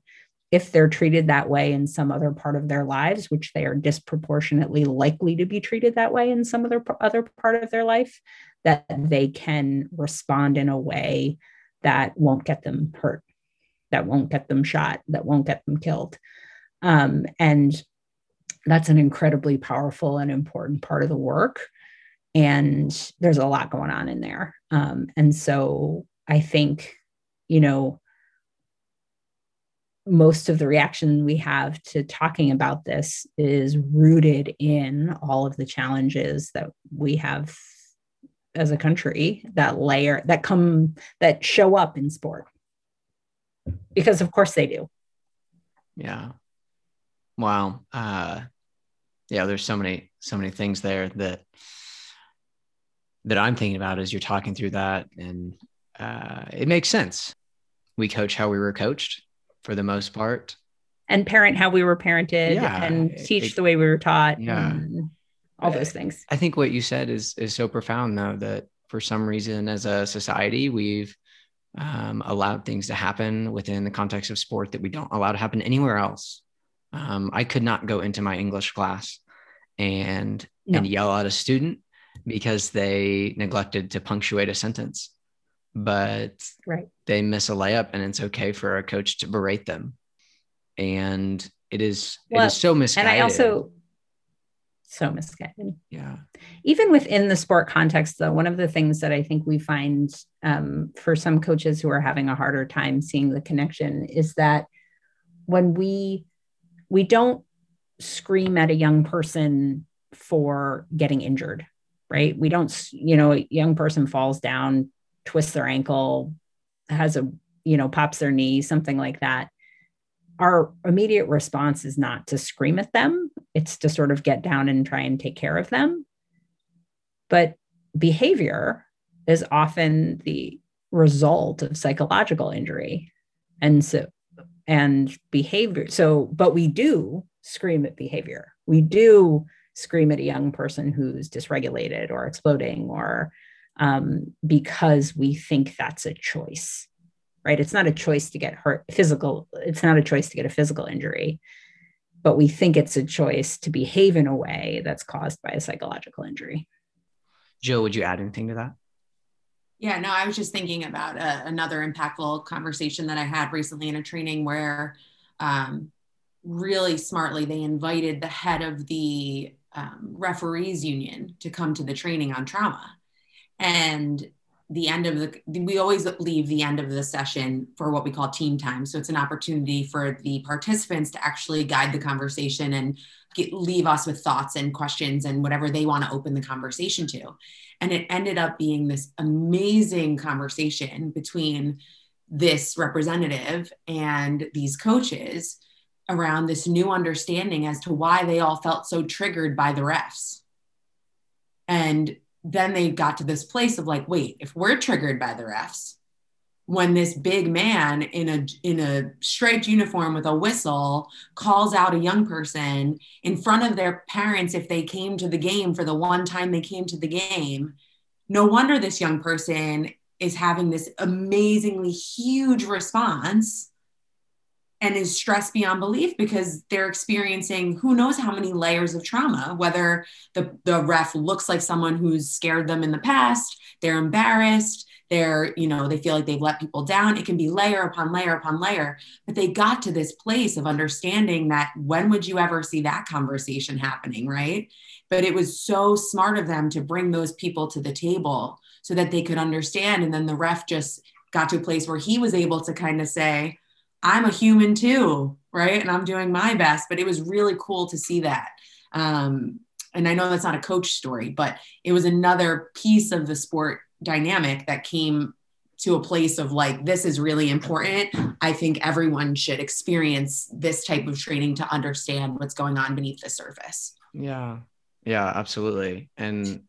if they're treated that way in some other part of their lives, which they are disproportionately likely to be treated that way in some other other part of their life, that they can respond in a way that won't get them hurt, that won't get them shot, that won't get them killed. Um, and that's an incredibly powerful and important part of the work. And there's a lot going on in there. Um, and so I think, you know, most of the reaction we have to talking about this is rooted in all of the challenges that we have as a country that layer that come that show up in sport. Because of course they do. Yeah. Wow. Uh yeah there's so many so many things there that that i'm thinking about as you're talking through that. And uh it makes sense. We coach how we were coached for the most part. And parent how we were parented yeah, and teach it, the way we were taught. Yeah all those things i think what you said is is so profound though that for some reason as a society we've um, allowed things to happen within the context of sport that we don't allow to happen anywhere else um, i could not go into my english class and no. and yell at a student because they neglected to punctuate a sentence but right. they miss a layup and it's okay for a coach to berate them and it is well, it is so misguided and i also so misguided. Yeah. Even within the sport context though one of the things that i think we find um, for some coaches who are having a harder time seeing the connection is that when we we don't scream at a young person for getting injured right? We don't you know a young person falls down twists their ankle has a you know pops their knee something like that. Our immediate response is not to scream at them it's to sort of get down and try and take care of them. But behavior is often the result of psychological injury. And so and behavior so but we do scream at behavior. We do scream at a young person who's dysregulated or exploding or um, because we think that's a choice right? It's not a choice to get hurt physical it's not a choice to get a physical injury but we think it's a choice to behave in a way that's caused by a psychological injury. Jill would you add anything to that? Yeah no i was just thinking about a, uh, another impactful conversation that i had recently in a training where um, really smartly they invited the head of the um, referees union to come to the training on trauma. And the end of the we always leave the end of the session for what we call team time. So it's an opportunity for the participants to actually guide the conversation and get, leave us with thoughts and questions and whatever they want to open the conversation to. And it ended up being this amazing conversation between this representative and these coaches around this new understanding as to why they all felt so triggered by the refs. And then they got to this place of like, wait, if we're triggered by the refs, when this big man in a in a striped uniform with a whistle calls out a young person in front of their parents if they came to the game for the one time they came to the game no wonder this young person is having this amazingly huge response and is stressed beyond belief because they're experiencing who knows how many layers of trauma whether the, the ref looks like someone who's scared them in the past they're embarrassed they're you know they feel like they've let people down. It can be layer upon layer upon layer but they got to this place of understanding that when would you ever see that conversation happening right? But it was so smart of them to bring those people to the table so that they could understand. And then the ref just got to a place where he was able to kind of say I'm a human too, right? And I'm doing my best. But it was really cool to see that. Um, and I know that's not a coach story, but it was another piece of the sport dynamic that came to a place of like, this is really important. I think everyone should experience this type of training to understand what's going on beneath the surface. Yeah. Yeah, absolutely. And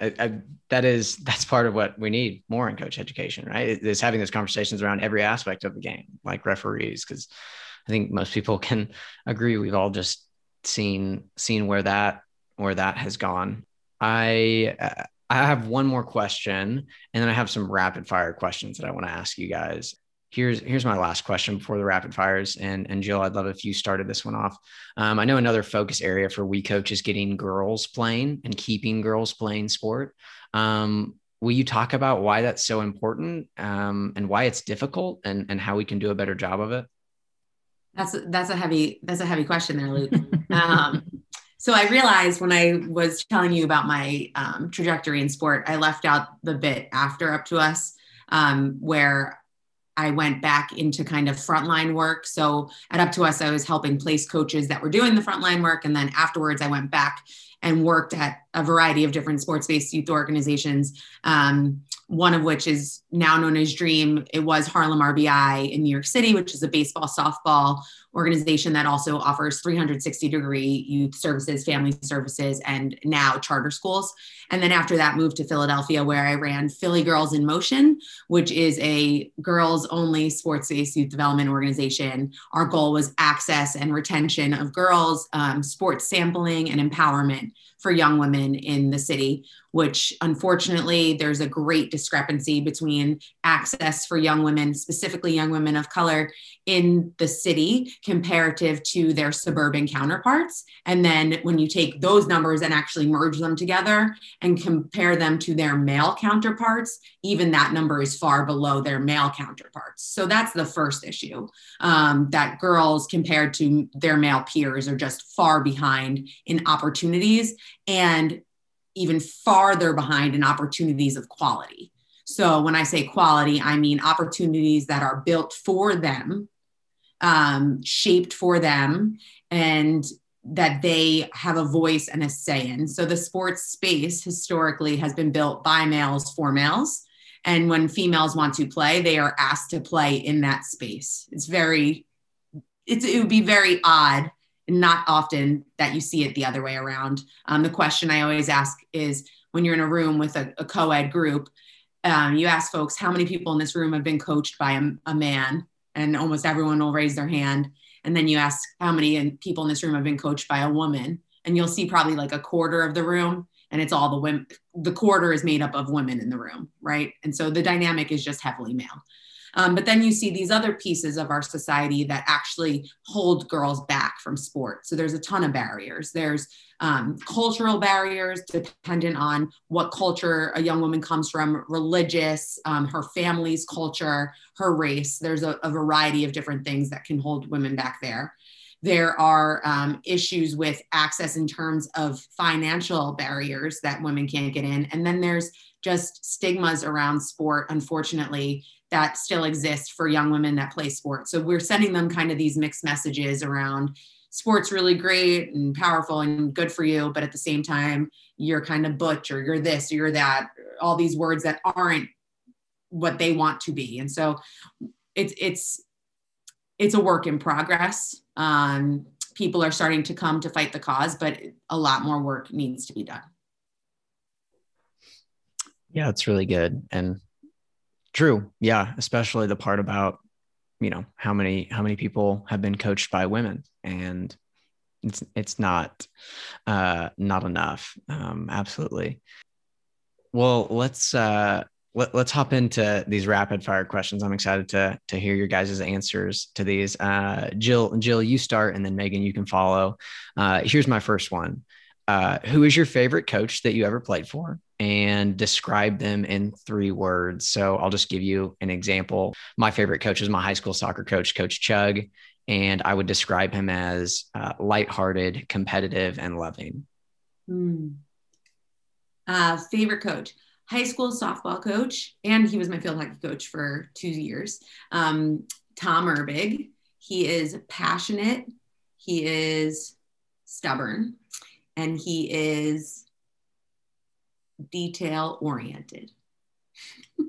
I, I, that is that's part of what we need more in coach education, right? Is having those conversations around every aspect of the game, like referees, because I think most people can agree we've all just seen seen where that where that has gone. I uh, I have one more question, and then I have some rapid fire questions that I want to ask you guys here's here's my last question before the rapid fires. And and jill i'd love if you started this one off. Um, i know another focus area for we coach is getting girls playing and keeping girls playing sport. Um, will you talk about why that's so important um, and why it's difficult and and how we can do a better job of it? That's that's a heavy that's a heavy question there luke. Um, so i realized when i was telling you about my um, trajectory in sport i left out the bit after up to us um, where I went back into kind of frontline work. So at Up to Us, I was helping place coaches that were doing the frontline work. And then afterwards, I went back and worked at a variety of different sports based youth organizations, um, one of which is now known as Dream. It was Harlem RBI in New York City, which is a baseball, softball organization that also offers 360 degree youth services, family services, and now charter schools. And then after that, moved to Philadelphia, where I ran Philly Girls in Motion, which is a girls only sports based youth development organization. Our goal was access and retention of girls, um, sports sampling, and empowerment for young women in the city, which unfortunately there's a great discrepancy between access for young women, specifically young women of color in the city comparative to their suburban counterparts. And then when you take those numbers and actually merge them together and compare them to their male counterparts, even that number is far below their male counterparts. So that's the first issue um, that girls compared to their male peers are just far behind in opportunities and even farther behind in opportunities of quality. So when I say quality, I mean opportunities that are built for them, um, shaped for them, and that they have a voice and a say in. So the sports space historically has been built by males for males. And when females want to play, they are asked to play in that space. It's very, it's, it would be very odd not often that you see it the other way around. Um, the question I always ask is when you're in a room with a, a co ed group, um, you ask folks how many people in this room have been coached by a, a, man, and almost everyone will raise their hand. And then you ask how many people in this room have been coached by a woman, and you'll see probably like a quarter of the room, and it's all the women. The quarter is made up of women in the room, right? And so the dynamic is just heavily male. Um, but then you see these other pieces of our society that actually hold girls back from sport. So there's a ton of barriers. There's um, cultural barriers dependent on what culture a young woman comes from, religious, um, her family's culture, her race. There's a, a, variety of different things that can hold women back there. There are um, issues with access in terms of financial barriers that women can't get in. And then there's just stigmas around sport, unfortunately, that still exist for young women that play sports. So we're sending them kind of these mixed messages around sports really great and powerful and good for you, but at the same time, you're kind of butch or you're this or you're that, all these words that aren't what they want to be. And so it's it's it's a work in progress. Um, people are starting to come to fight the cause, but a lot more work needs to be done. Yeah, it's really good. And True. Yeah, especially the part about you know how many how many people have been coached by women. And it's it's not uh not enough. Um absolutely. Well let's uh let, us hop into these rapid fire questions. I'm excited to to hear your guys' answers to these. Uh jill jill you start and then megan you can follow. Uh here's my first one. Uh who is your favorite coach that you ever played for and describe them in three words. So I'll just give you an example. My favorite coach is my high school soccer coach, Coach Chug, and I would describe him as uh, lighthearted, competitive, and loving. Hmm. Uh, favorite coach, high school softball coach, and he was my field hockey coach for two years. Um, Tom Erbig. He is passionate. He is stubborn, and he is detail oriented?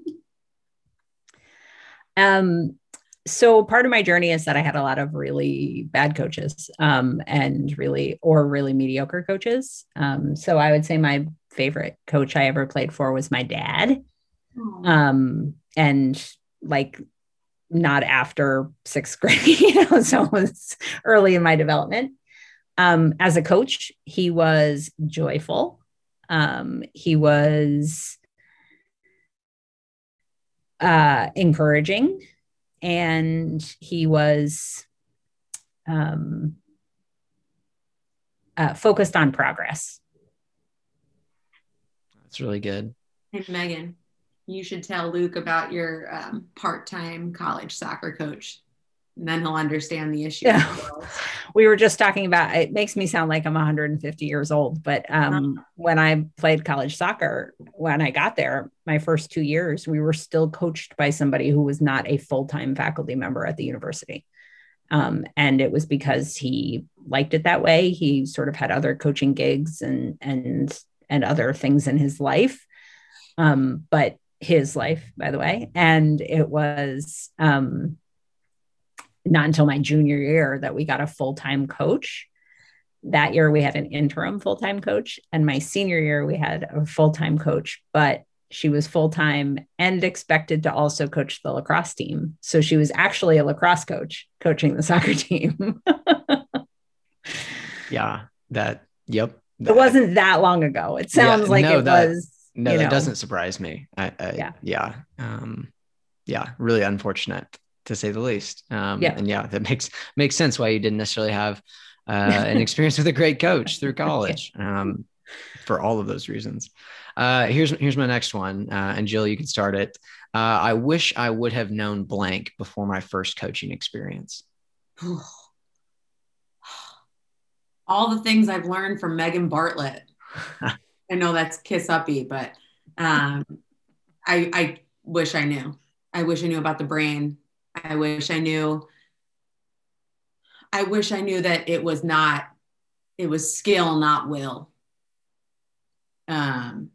um, so part of my journey is that I had a lot of really bad coaches um, and really or really mediocre coaches. Um, so I would say my favorite coach I ever played for was my dad. Um, and like not after sixth grade, you know, so it was early in my development. Um, as a coach, he was joyful. Um, he was uh, encouraging and he was um, uh, focused on progress. That's really good. Hey, Megan, you should tell Luke about your um, part time college soccer coach and then he'll understand the issue. Yeah. we were just talking about it makes me sound like I'm 150 years old, but um, uh-huh. when I played college soccer, when I got there, my first two years, we were still coached by somebody who was not a full time faculty member at the university. Um, and it was because he liked it that way. He sort of had other coaching gigs and and and other things in his life. Um, but his life, by the way. And it was um, not until my junior year that we got a full time coach. That year, we had an interim full time coach. And my senior year, we had a full time coach, but she was full time and expected to also coach the lacrosse team. So she was actually a lacrosse coach coaching the soccer team. yeah, that, yep. That, it wasn't that long ago. It sounds yeah, like no, it that, was no, that know. doesn't surprise me. I, I, yeah. Yeah. Um, yeah. Really unfortunate to say the least. Um, yeah. And yeah, that makes, makes sense why you didn't necessarily have uh, an experience with a great coach through college um, for all of those reasons. Uh, here's, here's my next one. Uh, and Jill, you can start it. Uh, I wish I would have known blank before my first coaching experience. all the things I've learned from Megan Bartlett. I know that's kiss uppy, but um, I, I wish I knew. I wish I knew about the brain. I wish I knew. I wish I knew that it was not, it was skill, not will. Um,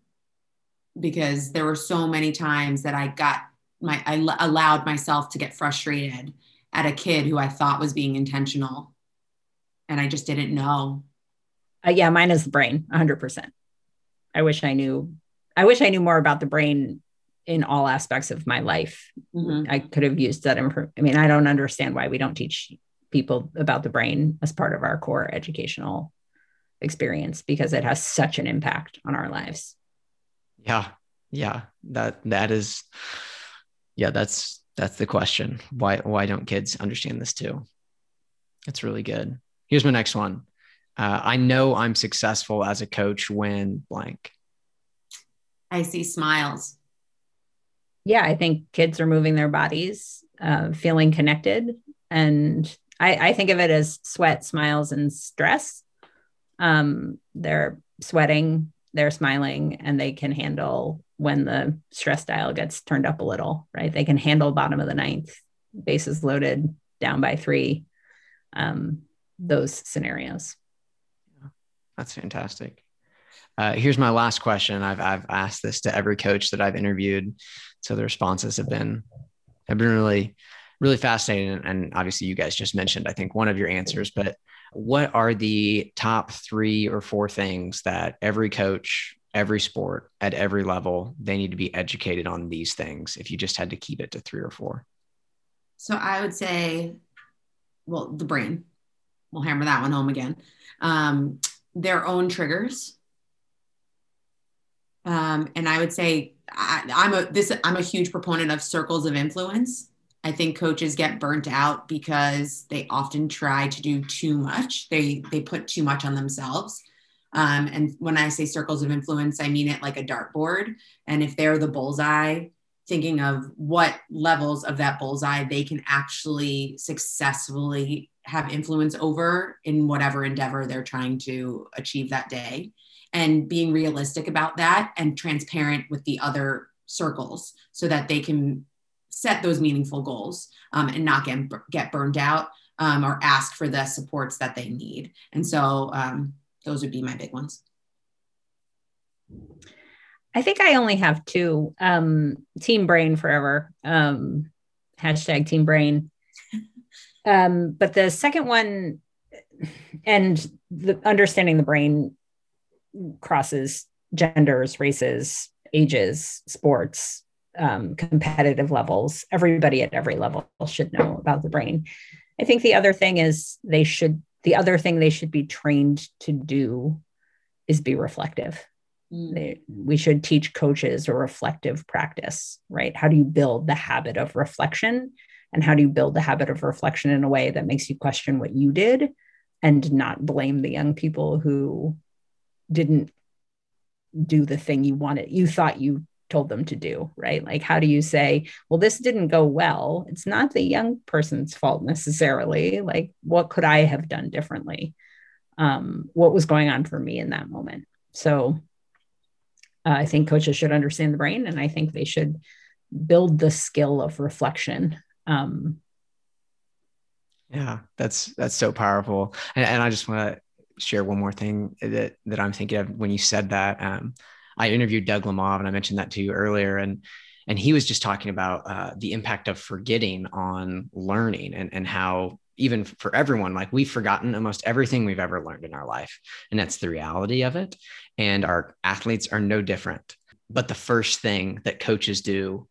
because there were so many times that I got my, I l- allowed myself to get frustrated at a kid who I thought was being intentional. And I just didn't know. Uh, yeah, mine is the brain, 100%. I wish I knew I wish I knew more about the brain in all aspects of my life. Mm-hmm. I could have used that. Imp- I mean, I don't understand why we don't teach people about the brain as part of our core educational experience because it has such an impact on our lives. Yeah. Yeah. That that is yeah, that's that's the question. Why why don't kids understand this too? It's really good. Here's my next one. Uh, I know I'm successful as a coach when blank. I see smiles. Yeah, I think kids are moving their bodies, uh, feeling connected. And I, I, think of it as sweat, smiles, and stress. Um, they're sweating, they're smiling, and they can handle when the stress dial gets turned up a little, right? They can handle bottom of the ninth, bases loaded, down by three, um, those scenarios. That's fantastic. Uh, here's my last question. I've I've asked this to every coach that I've interviewed, so the responses have been have been really really fascinating. And obviously, you guys just mentioned I think one of your answers, but what are the top three or four things that every coach, every sport, at every level, they need to be educated on these things? If you just had to keep it to three or four, so I would say, well, the brain. We'll hammer that one home again. Um, their own triggers. Um, and I would say I, I'm a this I'm a huge proponent of circles of influence. I think coaches get burnt out because they often try to do too much. They they put too much on themselves. Um, and when I say circles of influence, I mean it like a dartboard. And if they're the bullseye, thinking of what levels of that bullseye they can actually successfully have influence over in whatever endeavor they're trying to achieve that day and being realistic about that and transparent with the other circles so that they can set those meaningful goals um, and not get, get burned out um, or ask for the supports that they need. And so um, those would be my big ones. I think i only have two um, team brain forever um, hashtag team brain. Um, but the second one, and the understanding the brain crosses genders, races, ages, sports, um, competitive levels. Everybody at every level should know about the brain. I think the other thing is they should, the other thing they should be trained to do is be reflective. Mm. They, we should teach coaches a reflective practice, right? How do you build the habit of reflection and how do you build the habit of reflection in a way that makes you question what you did and not blame the young people who didn't do the thing you wanted you thought you told them to do right? Like how do you say well this didn't go well. It's not the young person's fault necessarily. Like what could i have done differently? Um, what was going on for me in that moment? So uh, i think coaches should understand the brain and i think they should build the skill of reflection. Um, yeah, that's that's so powerful. And, and I just want to share one more thing that that I'm thinking of when you said that. Um, I interviewed Doug Lemov, and I mentioned that to you earlier, and and he was just talking about uh, the impact of forgetting on learning and, and how even for everyone like we've forgotten almost everything we've ever learned in our life and that's the reality of it and our athletes are no different but the first thing that coaches do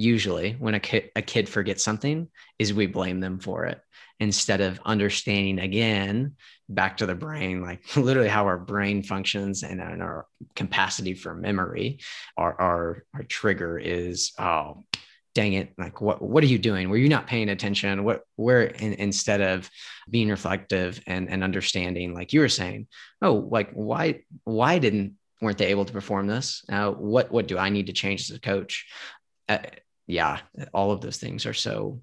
usually when a kid, a kid forgets something is we blame them for it instead of understanding again back to the brain like literally how our brain functions and, and our capacity for memory our, our our trigger is oh dang it like what what are you doing? Were you not paying attention? What where in, instead of being reflective and and understanding like you were saying oh like why why didn't weren't they able to perform this? Uh, what what do i need to change as a coach? Uh, yeah all of those things are so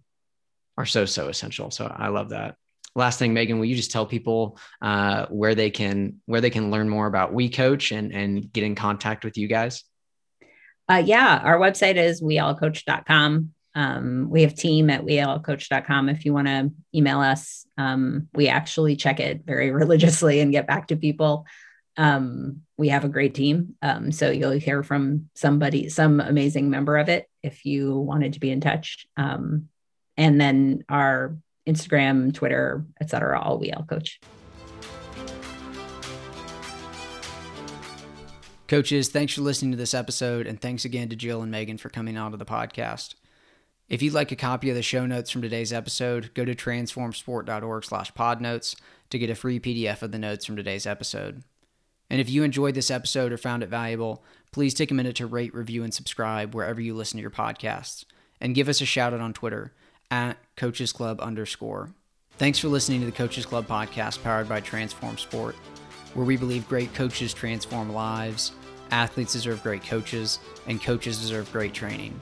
are so so essential so i love that last thing megan will you just tell people uh, where they can where they can learn more about we coach and and get in contact with you guys uh, yeah, our website is weallcoach.com. Um, we have team at weallcoach.com if you want to email us. Um, we actually check it very religiously and get back to people. Um, we have a great team. Um, so you'll hear from somebody, some amazing member of it if you wanted to be in touch. Um, and then our Instagram, Twitter, etc. all we all coach. Coaches, thanks for listening to this episode, and thanks again to Jill and Megan for coming on to the podcast. If you'd like a copy of the show notes from today's episode, go to transformsport.org slash podnotes to get a free PDF of the notes from today's episode. And if you enjoyed this episode or found it valuable, please take a minute to rate, review, and subscribe wherever you listen to your podcasts. And give us a shout out on Twitter at Coaches Club underscore. Thanks for listening to the Coaches Club podcast powered by Transform Sport where we believe great coaches transform lives, athletes deserve great coaches, and coaches deserve great training.